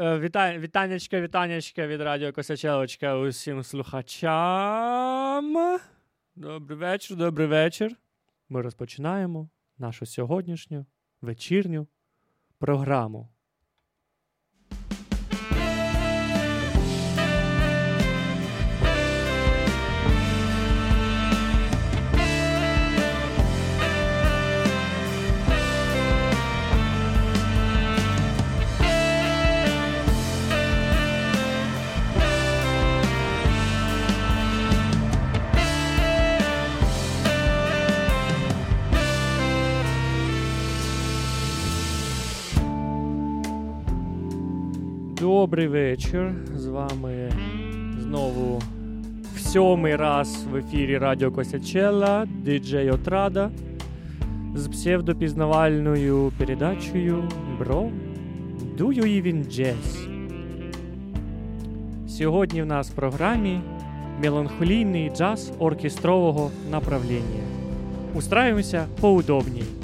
Е, Віта... Вітанечка, вітанечка від Радіо Косячелочка усім слухачам. Добрий вечір, добрий вечір. Ми розпочинаємо нашу сьогоднішню вечірню програму. Добрий вечір. З вами знову в сьомий раз в ефірі Радіо Косячела, диджей Отрада з псевдопізнавальною передачею Бро Do You Even Jazz. Сьогодні в нас в програмі меланхолійний джаз оркестрового направлення. Устраиваемся поудобней.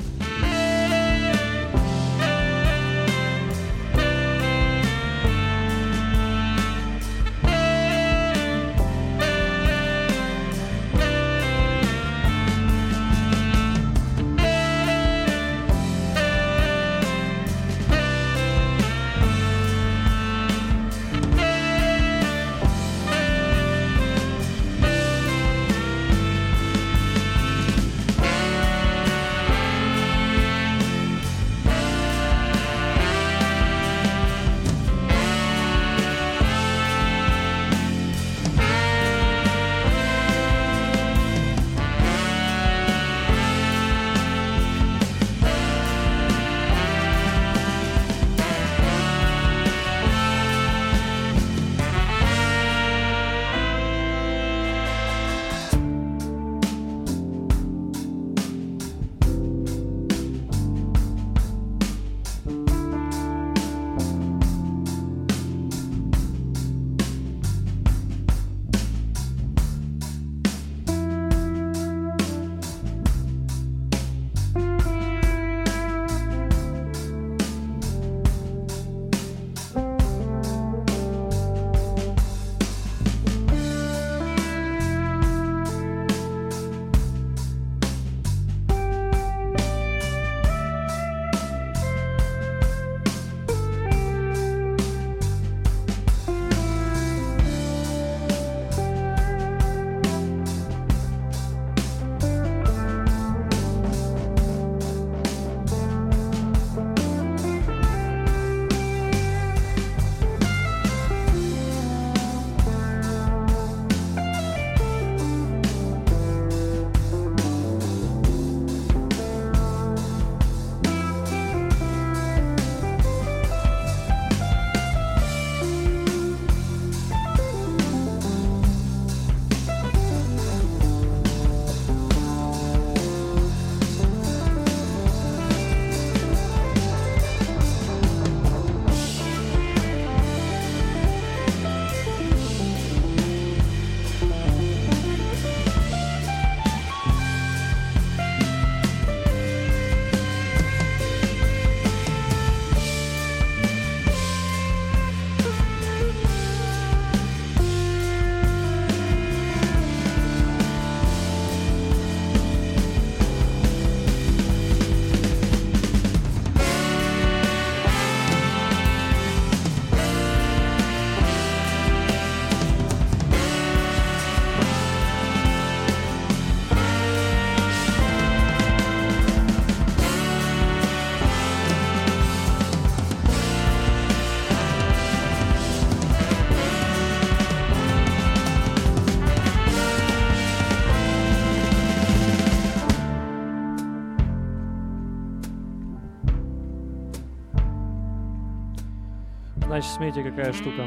Смотрите, какая штука.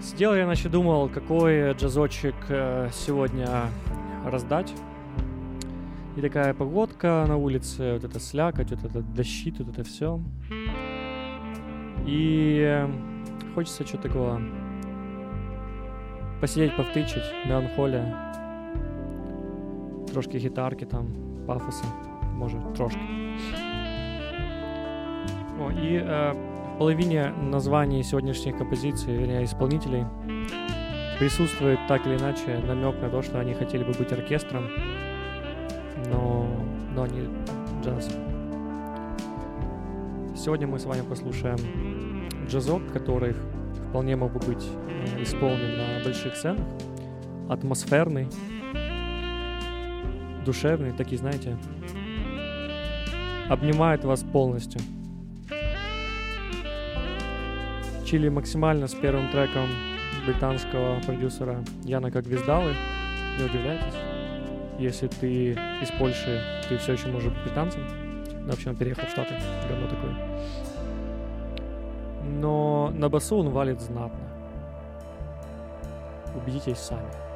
Сидел я, значит, думал, какой джазочек э, сегодня раздать. И такая погодка на улице, вот это слякоть, вот это дощит, вот это все. И э, хочется что-то такого посидеть, повтычить, меланхолия. Трошки гітарки там, пафоса, може, трошки. О, і е, половине названий сегодняшних композиций, вернее, исполнителей присутствует так или иначе намек на то, что они хотели бы быть оркестром, но, но не джаз. Сегодня мы с вами послушаем джазок, который вполне мог бы быть э, исполнен на больших сценах, атмосферный, душевный, такие, знаете, обнимает вас полностью. Чили максимально с первым треком британского продюсера Яна как Виздалы. Не удивляйтесь. Если ты из Польши, ты все еще можешь быть британцем. Ну, вообще он переехал в Штаты. Говно такое. Но на басу он валит знатно. Убедитесь сами.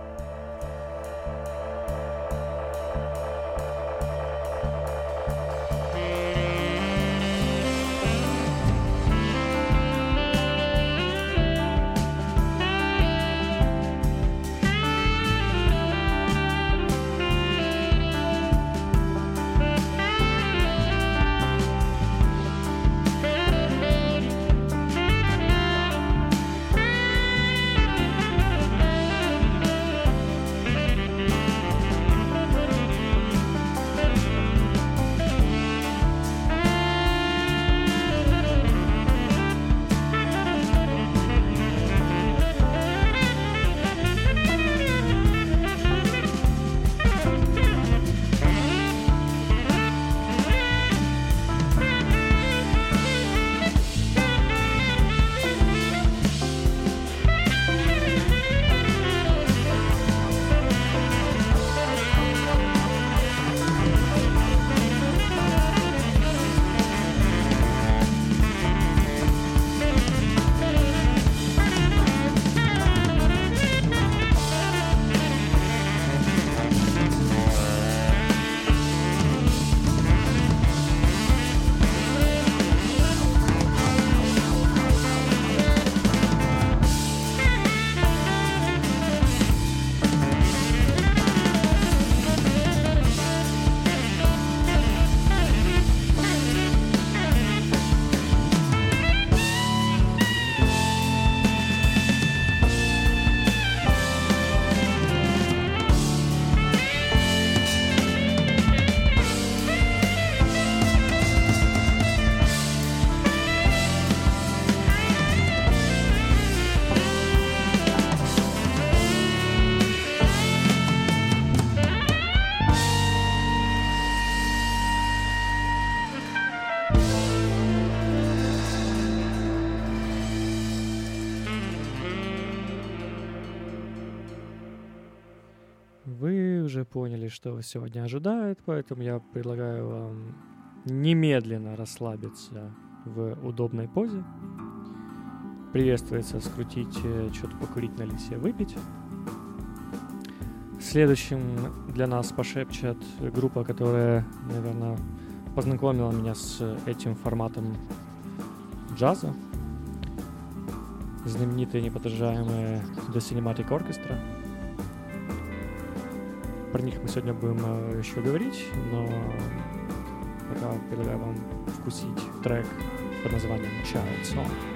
Поняли, что вас сегодня ожидает, поэтому я предлагаю вам немедленно расслабиться в удобной позе. Приветствуется скрутить, э, что-то покурить, налить себе выпить. Следующим для нас пошепчет группа, которая, наверное, познакомила меня с этим форматом джаза. Знаменитые неподражаемые The Cinematic Orchestra — про них мы сегодня будем э, еще говорить, но пока предлагаю вам вкусить трек под названием Child Song.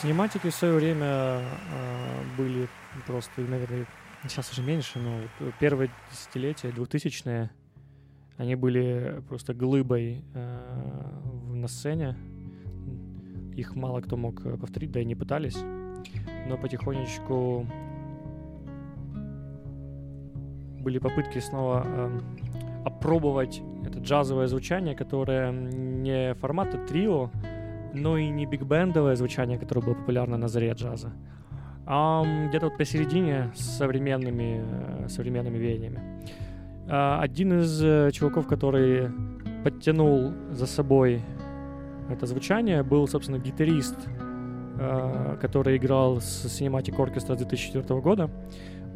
Синематики в свое время э, были просто, наверное, сейчас уже меньше, но первые десятилетия, двухтысячные, они были просто глыбой э, на сцене. Их мало кто мог повторить, да и не пытались. Но потихонечку были попытки снова э, опробовать это джазовое звучание, которое не формата трио, но и не биг-бендовое звучание, которое было популярно на заре джаза, а где-то вот посередине с современными, э, современными веяниями. А, один из э, чуваков, который подтянул за собой это звучание, был, собственно, гитарист, э, который играл с Cinematic Orchestra 2004 года.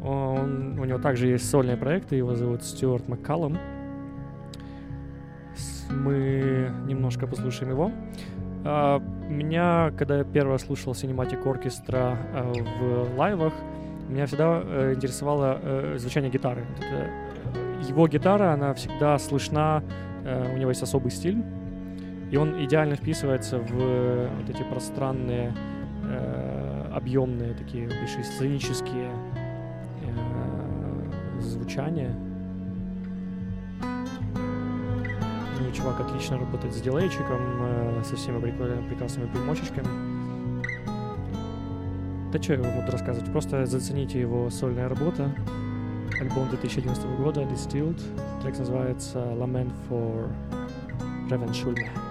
Он, у него также есть сольные проекты, его зовут Стюарт Маккаллум. Мы немножко послушаем его. Uh, меня, когда я первый слушал Cinematic Orchestra uh, в лайвах, меня всегда uh, интересовало uh, звучание гитары. Его гитара, она всегда слышна, у него есть особый стиль, и он идеально вписывается в вот эти пространные, объемные, такие большие сценические uh, звучания. чувак отлично работает с дилейчиком, э, со всеми прекрасными примочечками. Да что я вам буду рассказывать, просто зацените его сольная работа. Альбом 2011 года, Distilled. Трек называется Lament for Reven Schulme.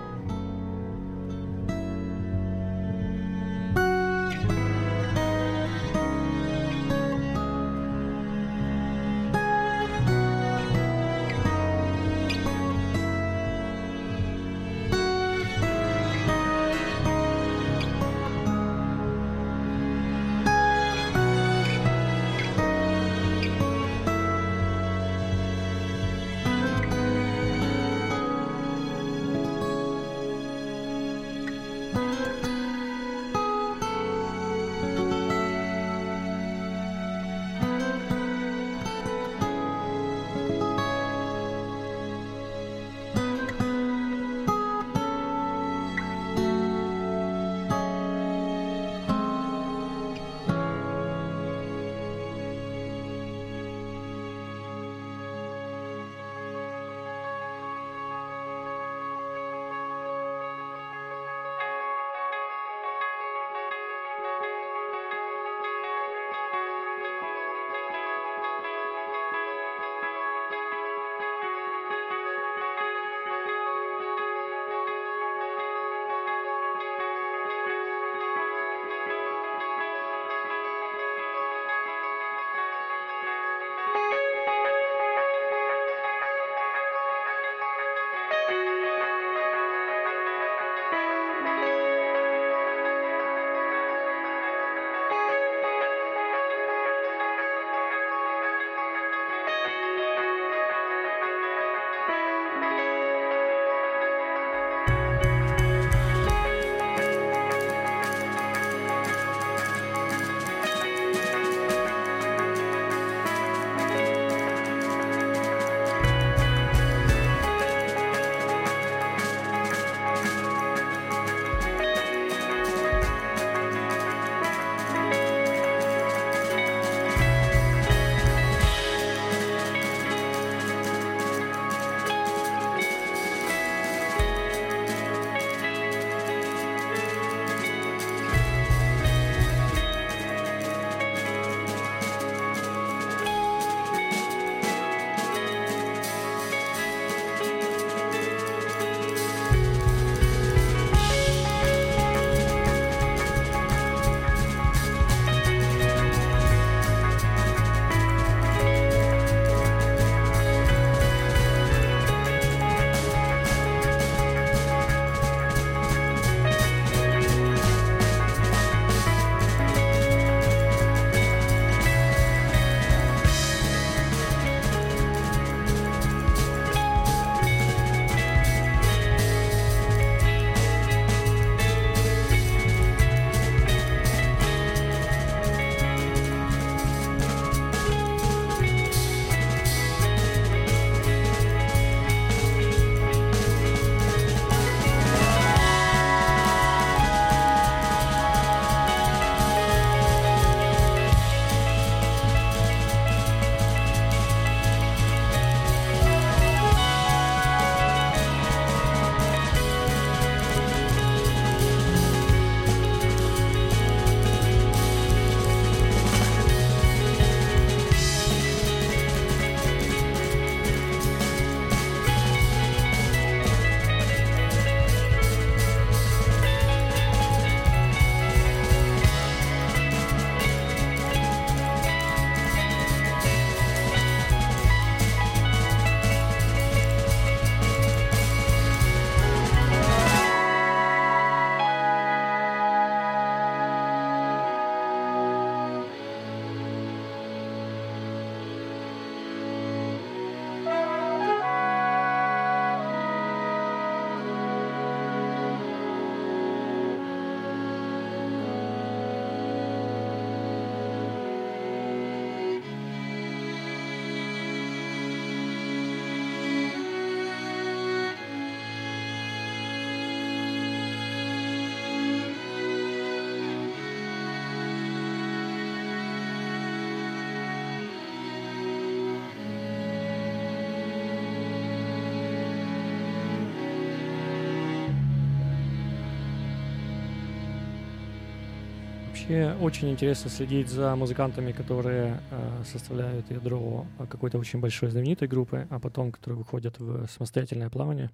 Вообще очень интересно следить за музыкантами, которые э, составляют ядро какой-то очень большой знаменитой группы, а потом, которые выходят в самостоятельное плавание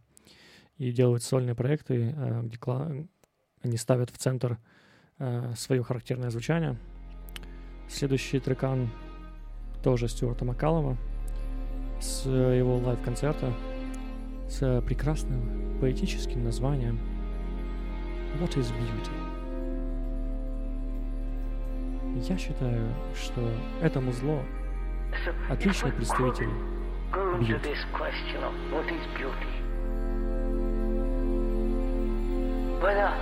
и делают сольные проекты, э, где кла- они ставят в центр э, свое характерное звучание. Следующий трекан тоже Стюарта Маккалума с его лайв-концерта с прекрасным поэтическим названием What is Beauty? Я считаю, что это музло отличный представитель beauty. Whether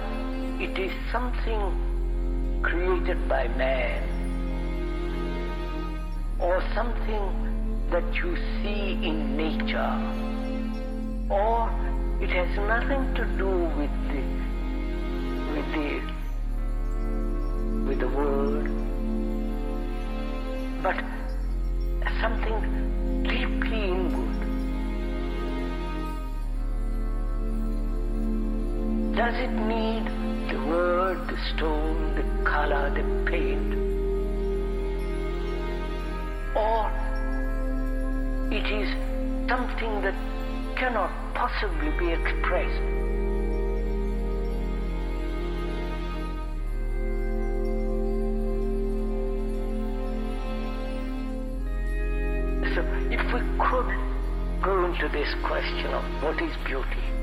it is something created by man or something that you see in nature or it has nothing to do with the with the with the world but something deeply in inward does it need the word the stone the color the paint or it is something that cannot possibly be expressed. This question of what is beauty,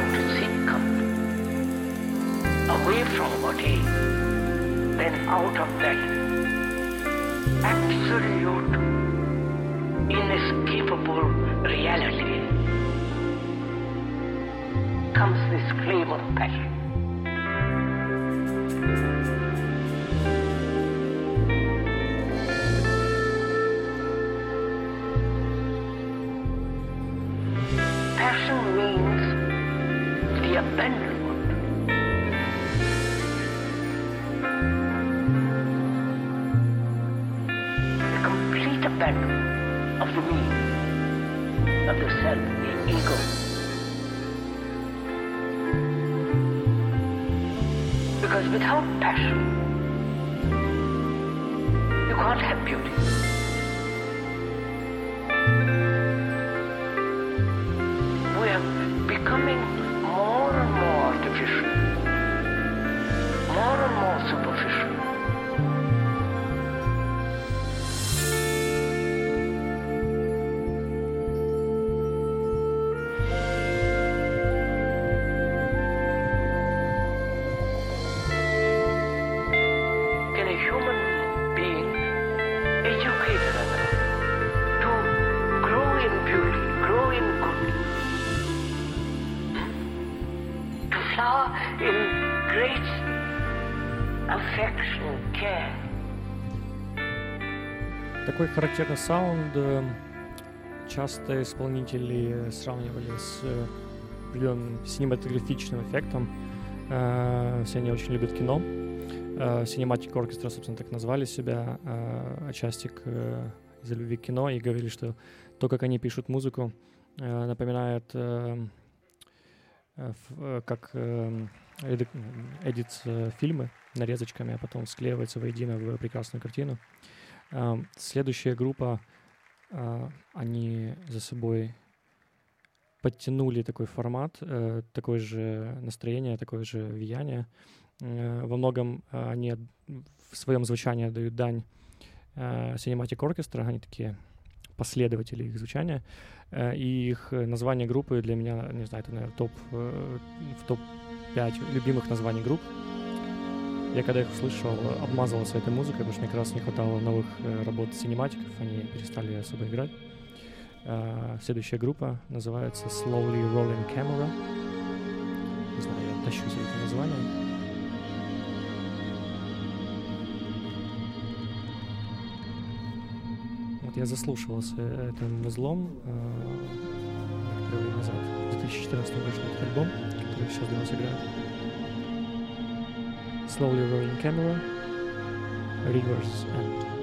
to seek away from body, then out of that absolute, inescapable reality comes this flame of passion. Такой характерный саунд э, часто исполнители сравнивали с э, определенным синематографичным эффектом. Э, Все они очень любят кино. Э, Cinematic Orchestra, собственно, так назвали себя, э, отчасти к, э, из-за любви к кино, и говорили, что то, как они пишут музыку, э, напоминает э, э, э, как э, эдит, э, фильмы нарезочками, а потом склеивается воедино в прекрасную картину. Следующая группа, а, они за собой подтянули такой формат, э, такое же настроение, такое же влияние. Э, Во многом э, они в своем звучании дают дань э, Cinematic Orchestra, они такие последователи их звучания. И их название группы для меня, не знаю, это, наверное, топ, в топ-5 любимых названий групп. Я когда их услышал, обмазывался этой музыкой, потому что мне как раз не хватало новых э, работ синематиков, они перестали особо играть. Э, Следующая группа называется Slowly Rolling Camera. Не знаю, я тащу за это название. Вот я заслушивался этим узлом э, некоторое время назад. В 2014 вышел этот альбом, который сейчас для нас играет. Slowly Rolling Camera, reverse End.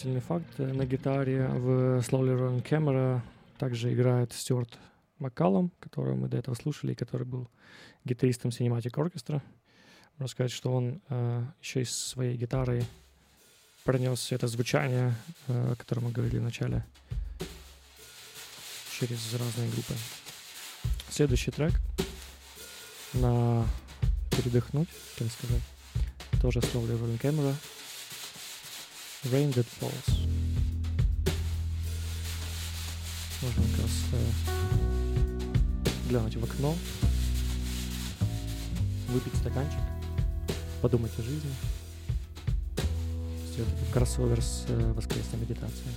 Занимательный факт. На гитаре в Slowly Rolling Camera также играет Стюарт Маккалом, которого мы до этого слушали, и который был гитаристом Cinematic Orchestra. Можно сказать, что он э, еще и своей гитарой пронес это звучание, э, о котором мы говорили в начале, через разные группы. Следующий трек на передохнуть, так сказать. Тоже Slowly Rolling Camera. Rain That Falls. Можно как раз э, глянуть в окно, выпить стаканчик, подумать о жизни. Сделать такой кроссовер с э, воскресной медитацией.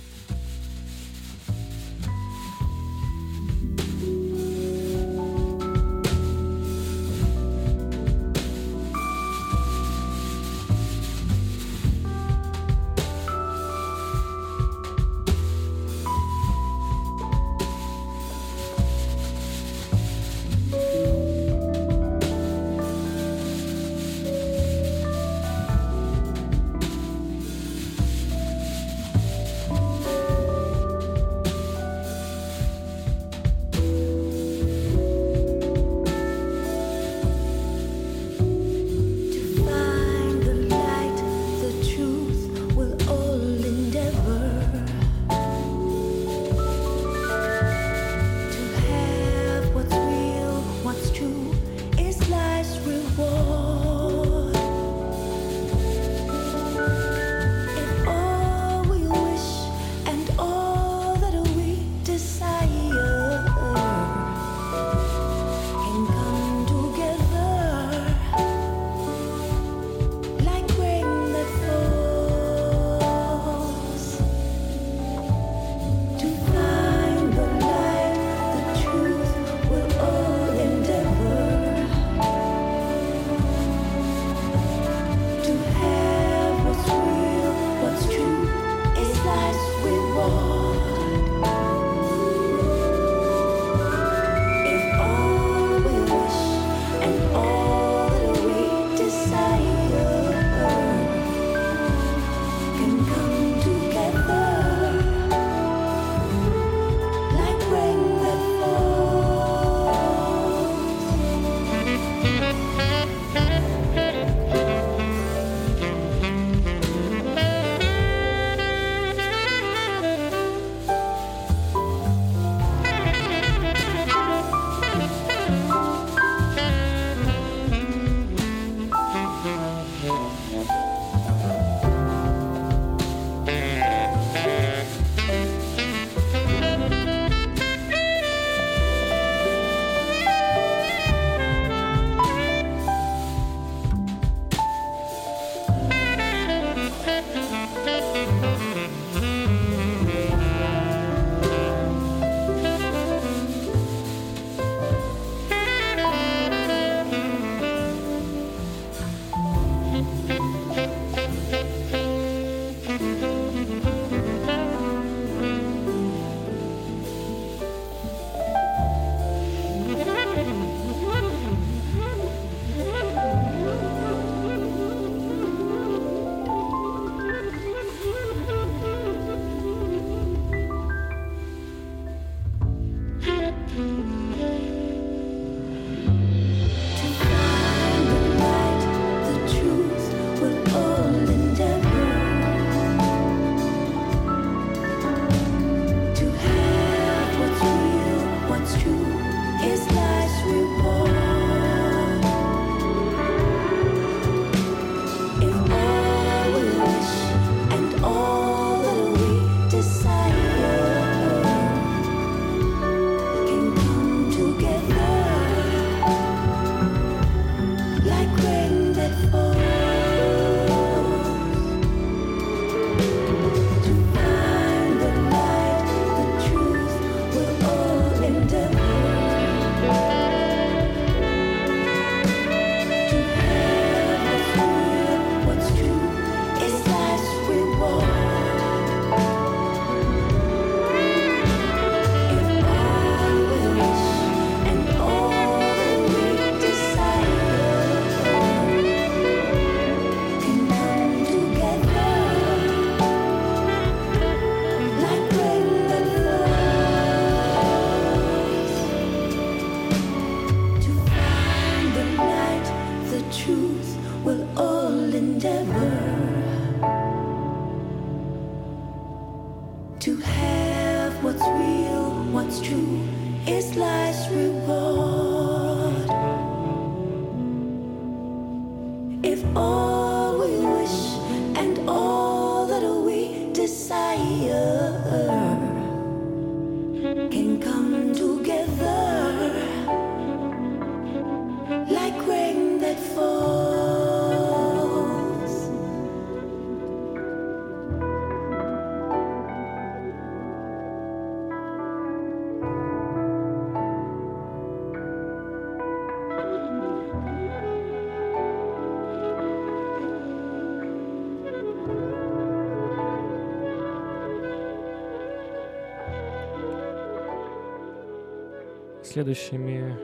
Следующими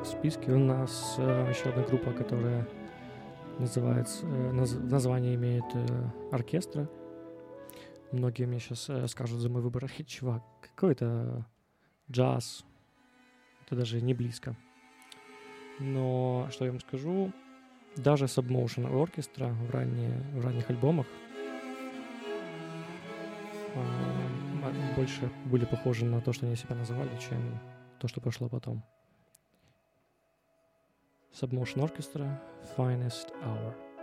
в списке у нас э, еще одна группа, которая называется, э, наз, название имеет э, оркестра. Многие мне сейчас э, скажут за мой выбор, чувак, какой это джаз, это даже не близко. Но что я вам скажу, даже Submotion Orchestra в, ранние, в ранних альбомах э, больше были похожи на то, что они себя называли, чем то, что пошло потом. Submotion Orchestra, Finest Hour.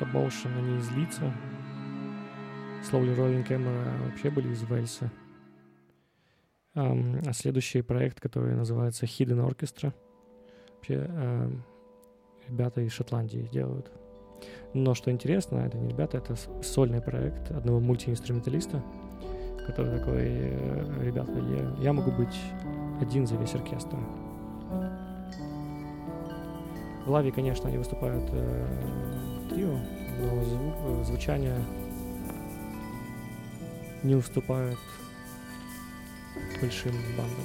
Сабоушен, они из Лица. Слоули Роллинг Кэмера вообще были из Вельса. А следующий проект, который называется Hidden Orchestra, вообще ребята из Шотландии делают. Но что интересно, это не ребята, это сольный проект одного мультиинструменталиста, который такой, э, ребята, я, я могу быть один за весь оркестр. В лаве, конечно, они выступают э, трио, но звучание не уступает большим бандам.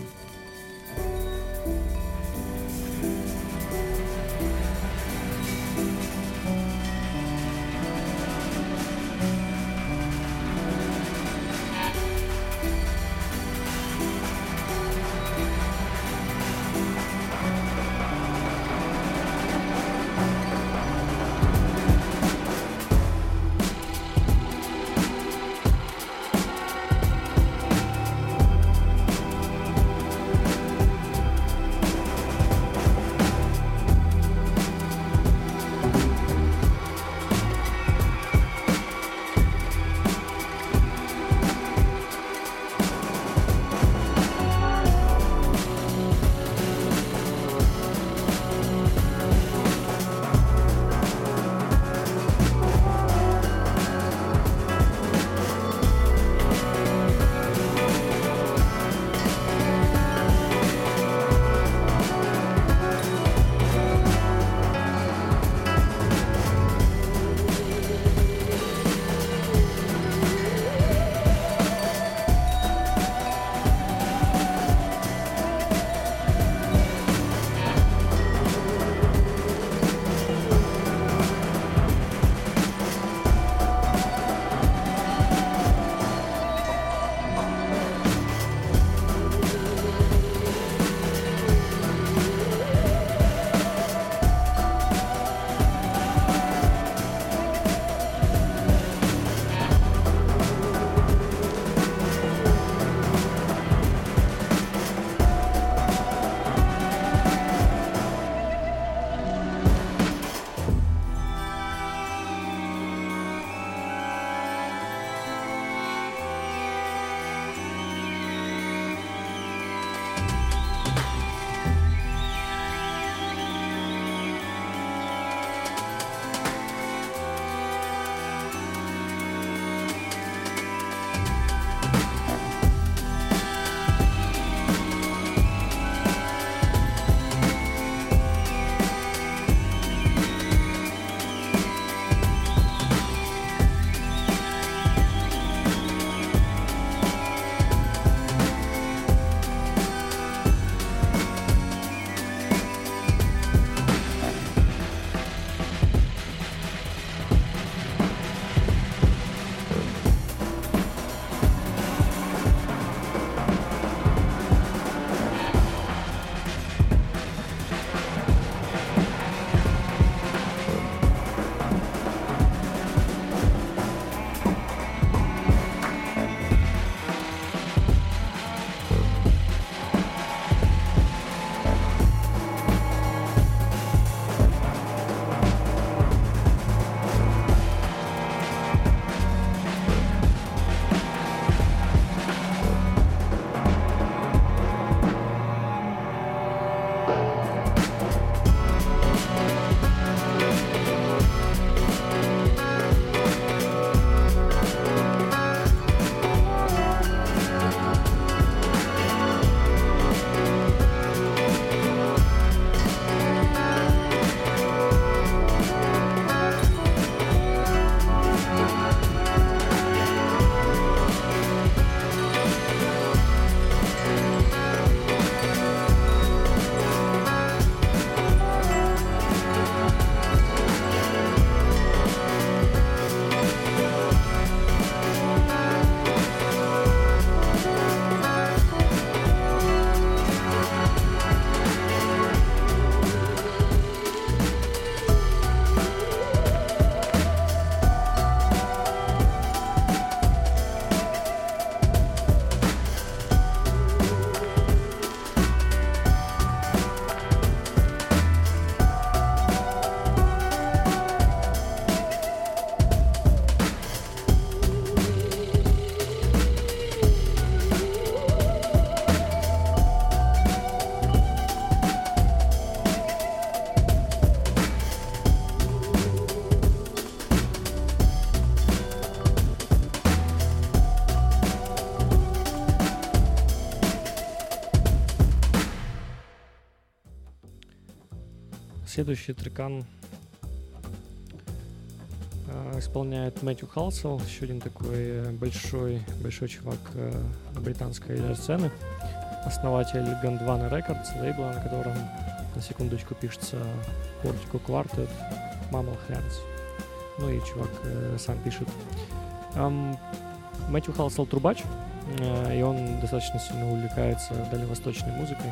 Следующий трекан э, исполняет Мэтью Халсел, еще один такой большой, большой чувак э, британской сцены, основатель Gondwana Records, лейбла, на котором, на секундочку, пишется Portico Quartet, Mammal Hands. Ну и чувак э, сам пишет. Эм, Мэтью Халсел трубач, э, и он достаточно сильно увлекается дальневосточной музыкой.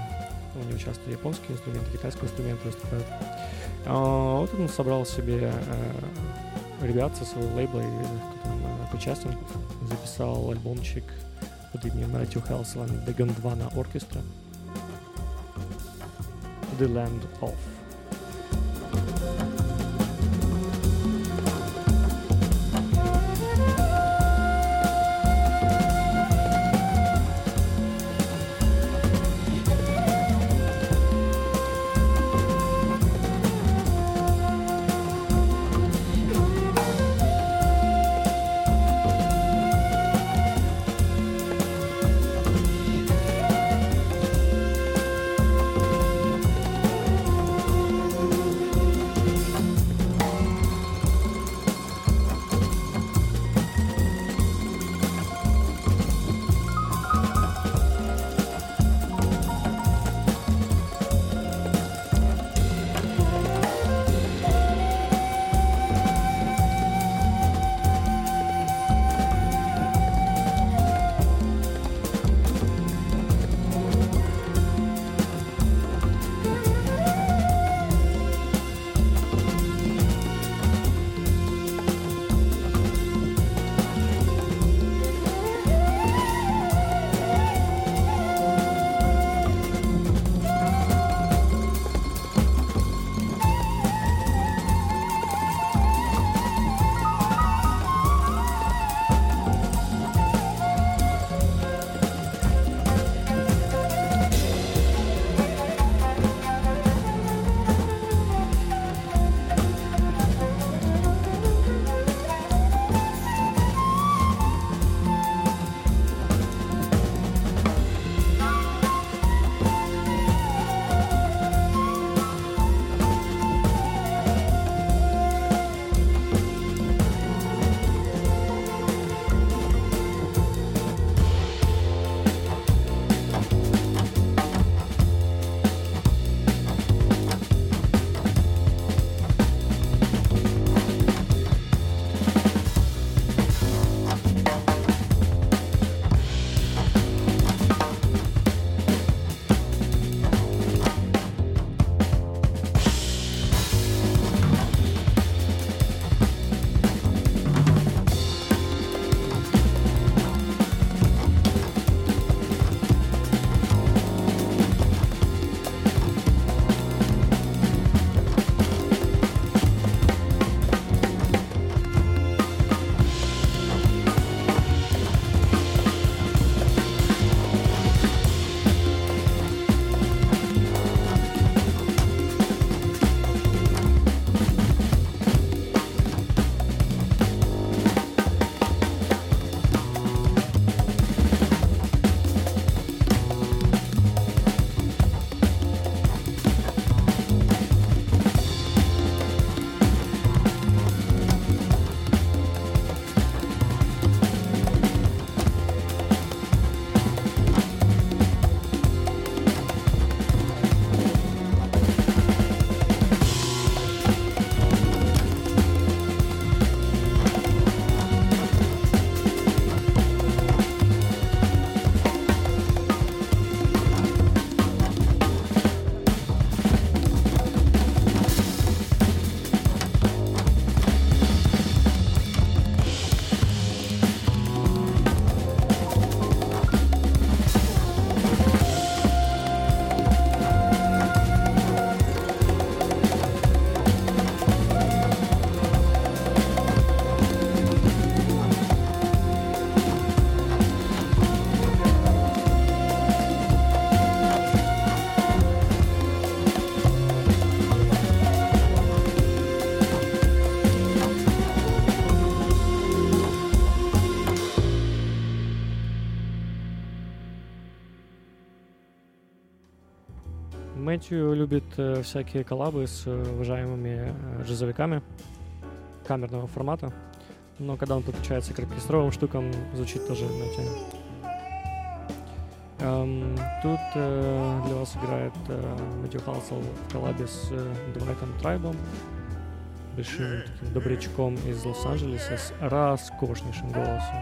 У него часто японские инструменты, китайские инструменты выступают. А, вот он собрал себе э, ребят со своего лейбла, там э, причастен, записал альбомчик под именем Халсел and The Gondwana Orchestra. The Land of. Мэтью любит э, всякие коллабы с э, уважаемыми э, джазовиками камерного формата. Но когда он подключается к оркестровым штукам, звучит тоже на теме. Эм, тут э, для вас играет э, Мэтью Халсел в коллабе с э, Дуэтом Трайбом, большим таким добрячком из Лос-Анджелеса с роскошнейшим голосом.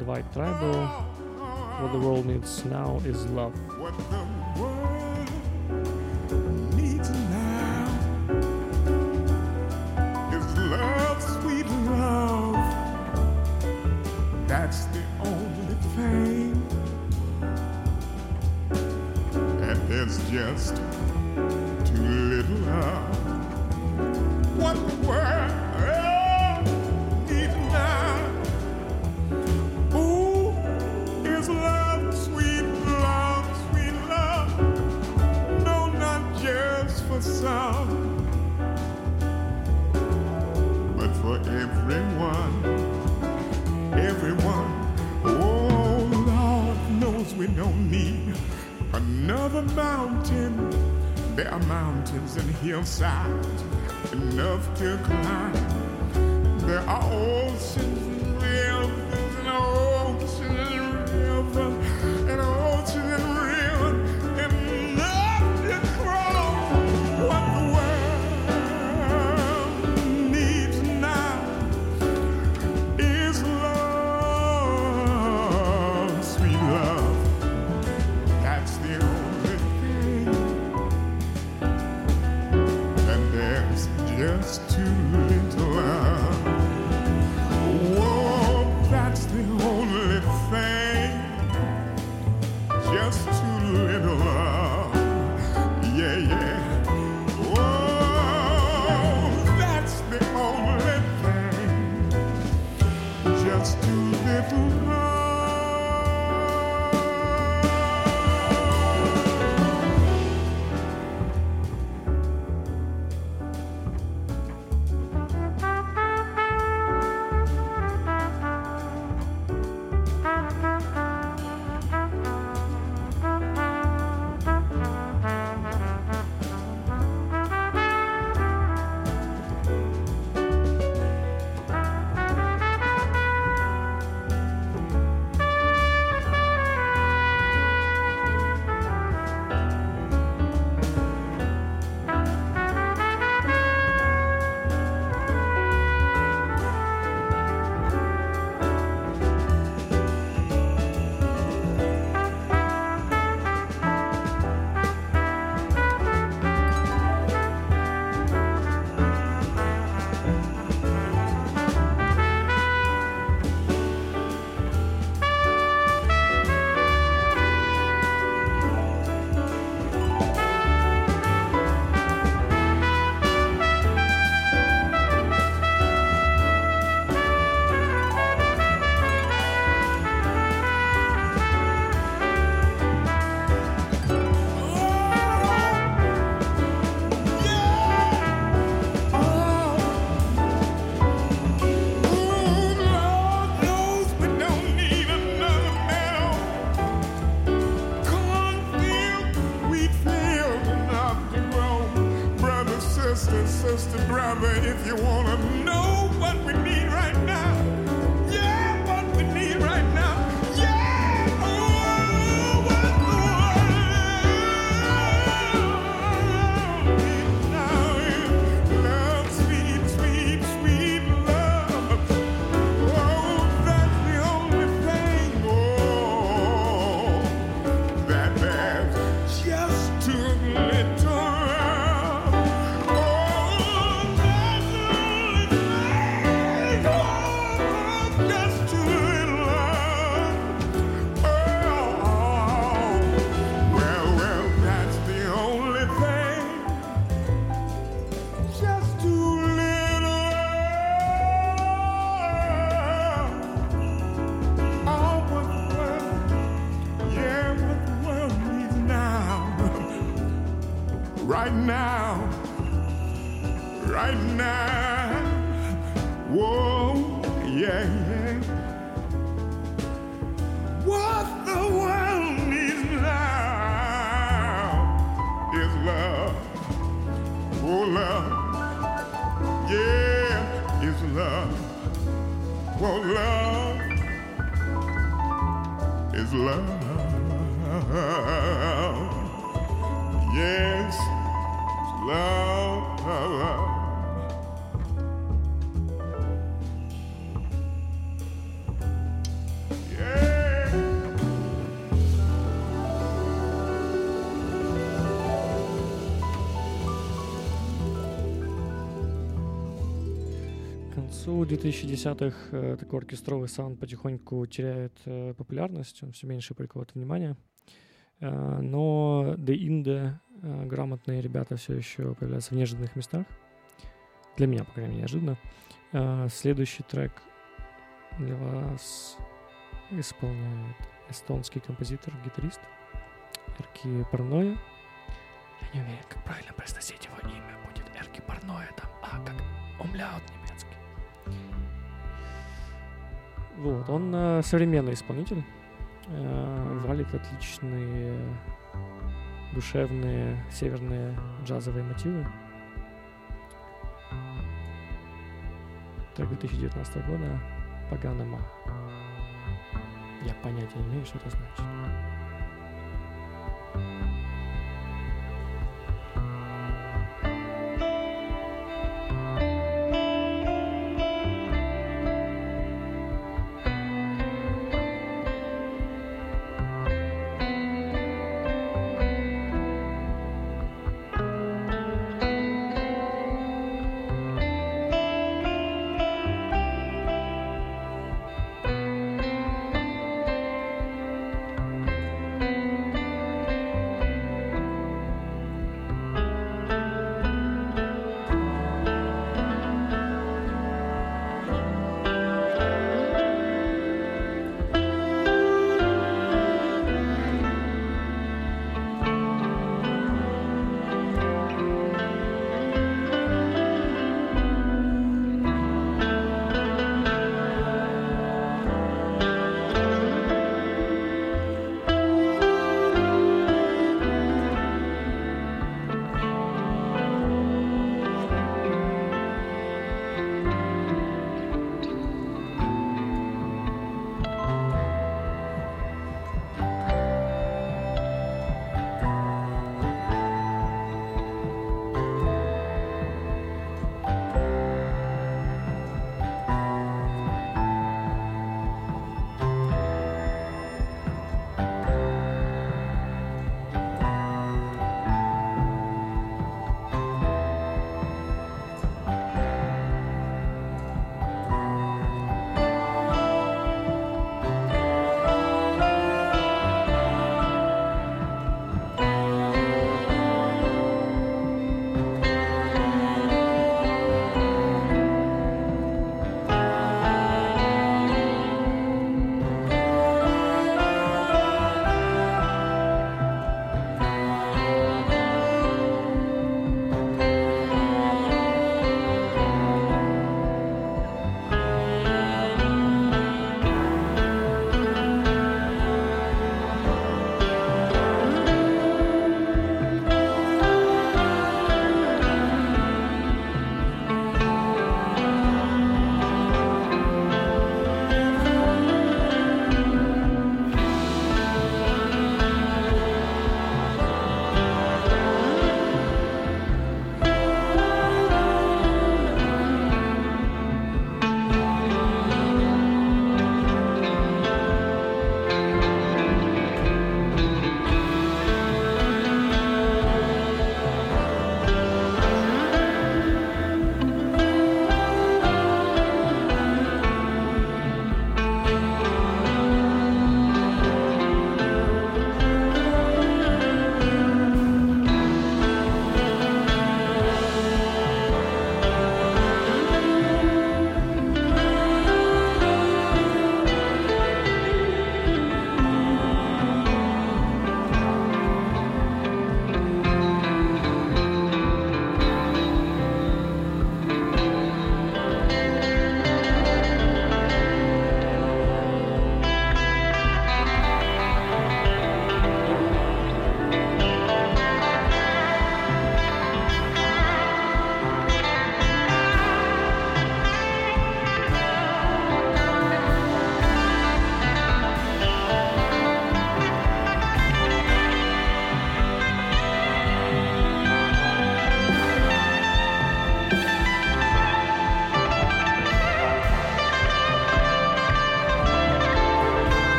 Dwight Tribal, What the World Needs Now is Love. Концу 2010-х э, такой оркестровый саунд потихоньку теряет э, популярность, он все меньше приковывает внимание. Э, но The Inde, грамотные ребята все еще появляются в неожиданных местах. Для меня, по крайней мере, неожиданно. Следующий трек для вас исполняет эстонский композитор, гитарист Эрки Парноя. Я не уверен, как правильно произносить его имя. Будет Эрки Парноя там, а как умляут Вот, он э, современный исполнитель, э, валит отличные душевные северные джазовые мотивы. Трек 2019 года Паганама. Я понятия не имею, что это значит.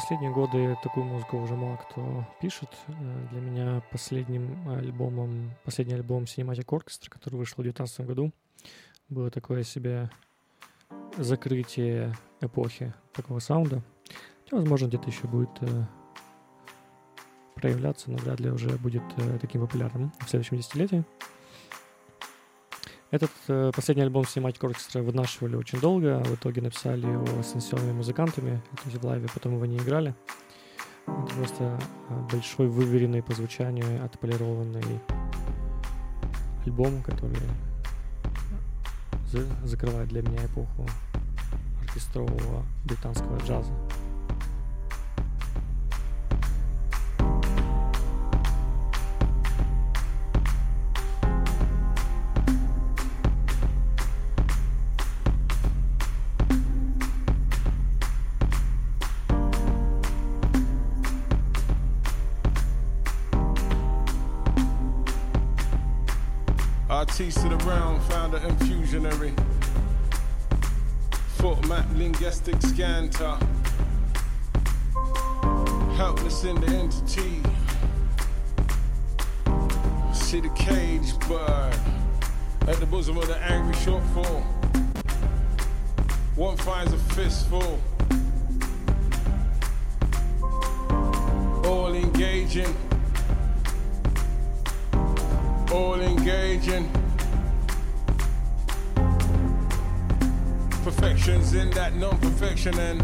Последние годы такую музыку уже мало кто пишет. Э, для меня последним альбомом, последний альбом Cinematic Orchestra, который вышел в 2019 году, было такое себе закрытие эпохи такого саунда. Хотя, возможно, где-то еще будет э, проявляться, но вряд ли уже будет э, таким популярным в следующем десятилетии. Этот э, последний альбом Cinematic Orchestra вынашивали очень долго, а в итоге написали его с сенсионными музыкантами, то есть в лайве потом его не играли. Это просто э, большой, выверенный по звучанию, отполированный альбом, который за- закрывает для меня эпоху оркестрового британского джаза. Founder and fusionary. Foot map linguistic scanter. Helpless in the entity. See the cage bird at the bosom of the angry shortfall. One finds a fistful. All engaging all engaging. Perfections in that non perfection and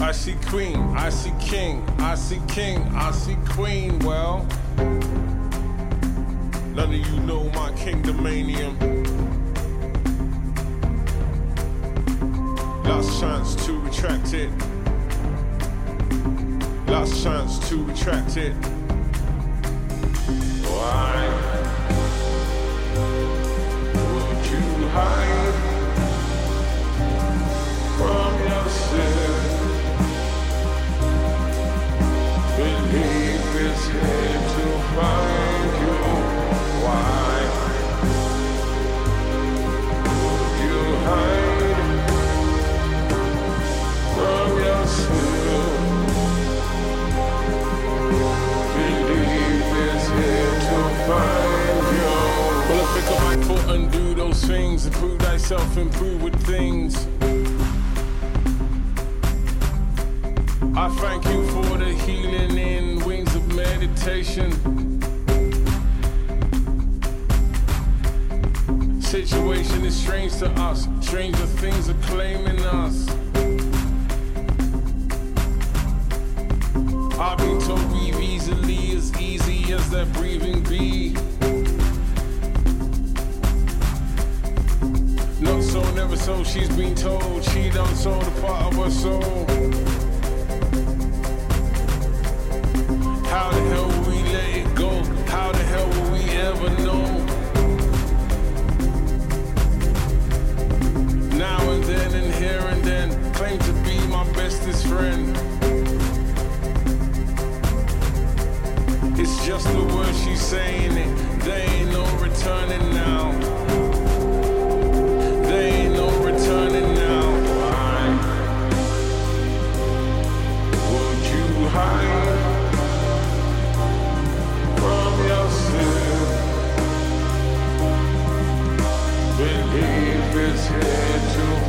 I see queen, I see king, I see king, I see queen. Well, none of you know my kingdom kingdomanium. Last chance to retract it. Last chance to retract it. Why would you hide things. Improve thyself, improve with things. I thank you for the healing in wings of meditation. Situation is strange to us, stranger things are claiming us. I've been told breathe easily, as easy as that breathing be. Never so, she's been told she done sold a part of her soul. How the hell will we let it go? How the hell will we ever know? Now and then and here and then, claim to be my bestest friend. It's just the word she's saying it. There ain't no returning now.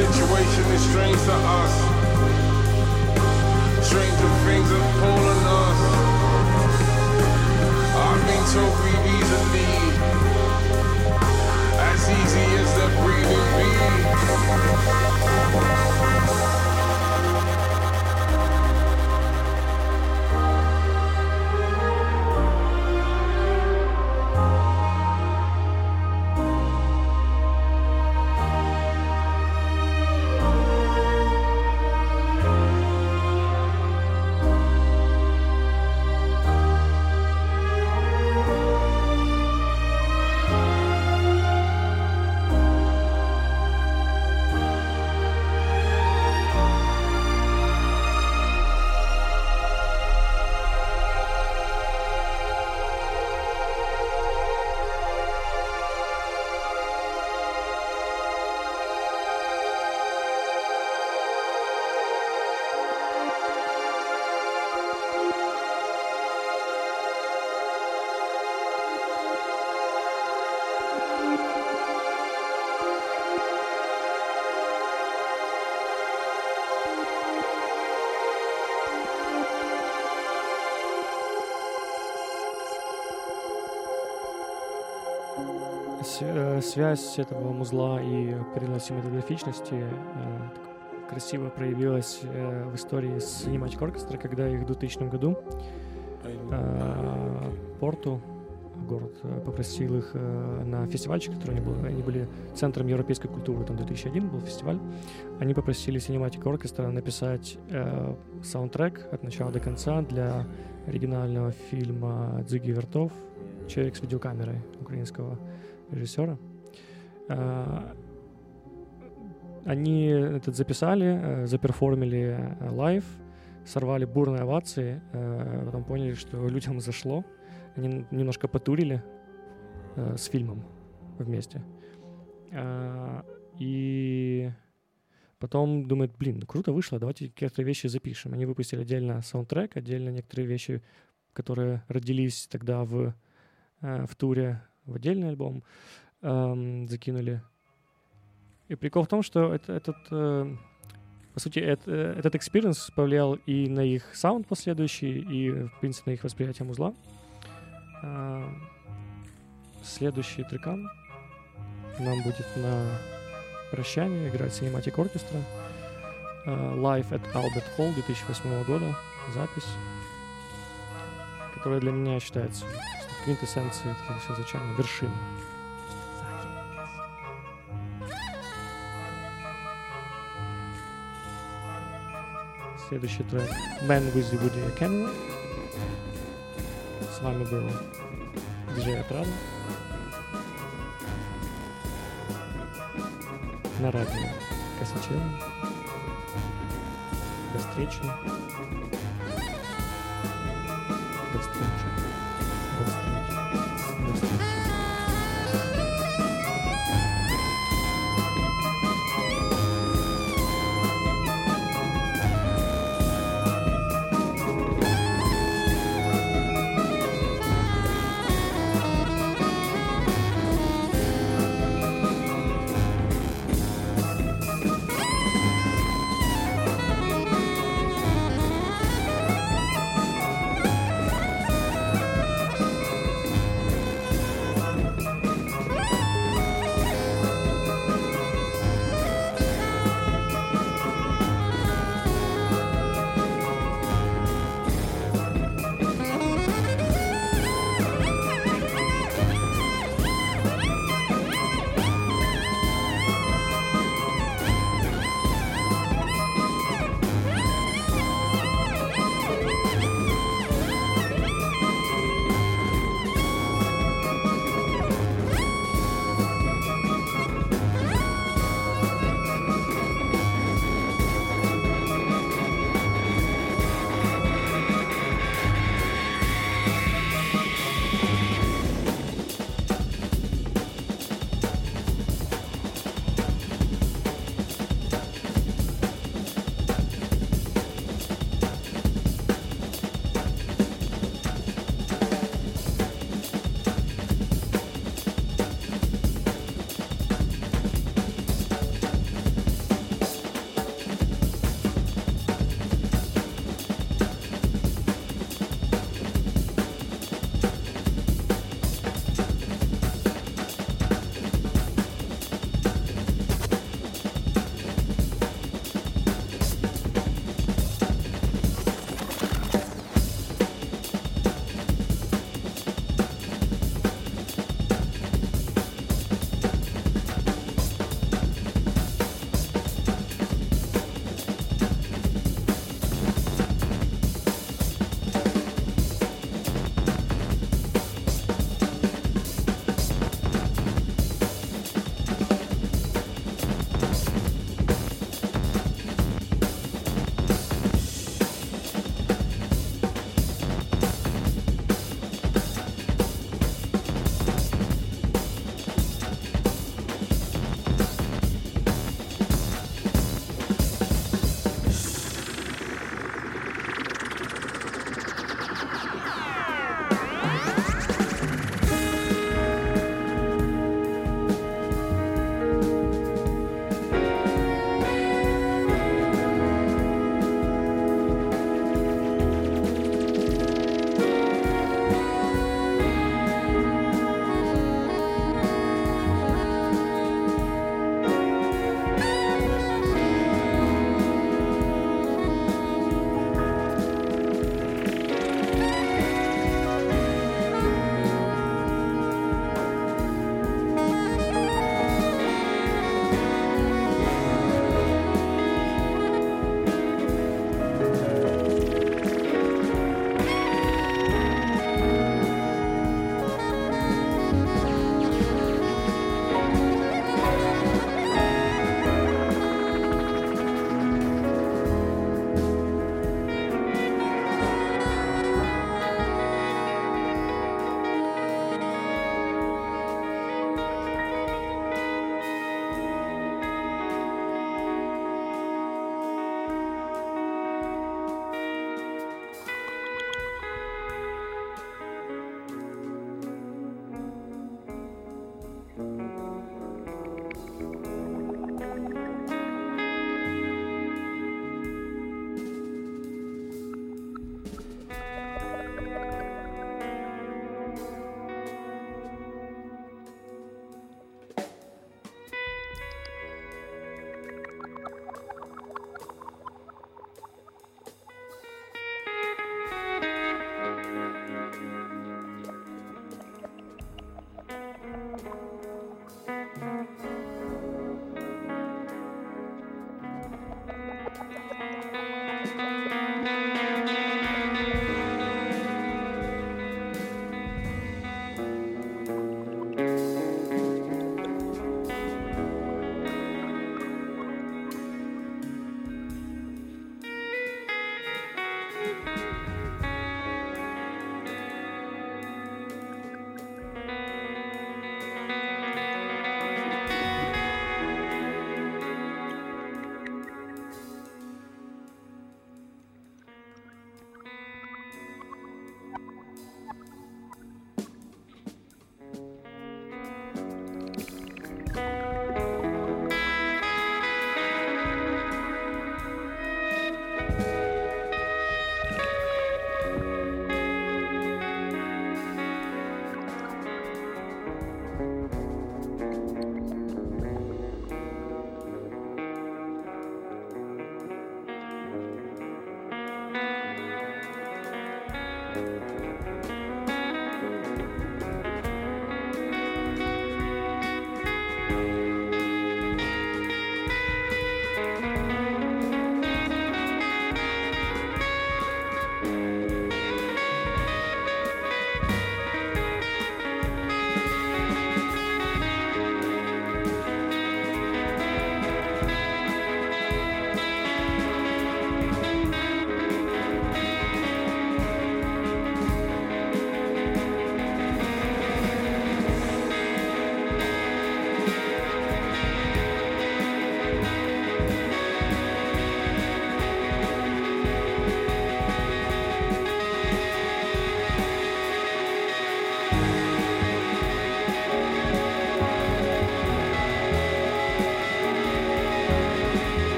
situation is strange to us. Stranger things are pulling us. I've been told we easily, as easy as the связь этого музла и определенной синематографичности э, красиво проявилась э, в истории с Cinematic Orchestra, когда их в 2000 году э, Порту, город, попросил их на фестивальчик, который они были, они были центром европейской культуры, там 2001 был фестиваль, они попросили Cinematic Orchestra написать саундтрек от начала до конца для оригинального фильма Дзиги Вертов «Человек с видеокамерой» украинского режиссера. А, Они этот записали, э, заперформили э, live, сорвали бурные овации, э, потом поняли, что людям зашло. Они немножко потурили э, с фильмом вместе. И потом думают, блин, ну круто вышло, давайте некоторые вещи запишем. Они выпустили отдельно саундтрек, отдельно некоторые вещи, которые родились тогда в, э, в туре в отдельный альбом, эм, закинули. И прикол в том, что это, этот, э, по сути, это, этот experience повлиял и на их саунд последующий, и, в принципе, на их восприятие музла. Э, следующий трекан нам будет на прощание играть Cinematic Orchestra. э, Live at Albert Hall 2008 года. Запись, которая для меня считается квинтэссенцией таких все звучания, вершиной. Следующий трек Man with the Woody Camera. С вами был диджей Отрада. На радио Косачева. До встречи. До встречи. До встречи. До встречи.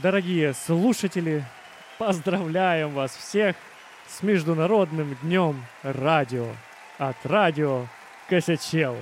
Дорогие слушатели, поздравляем вас всех с Международным днем радио от радио Косячело.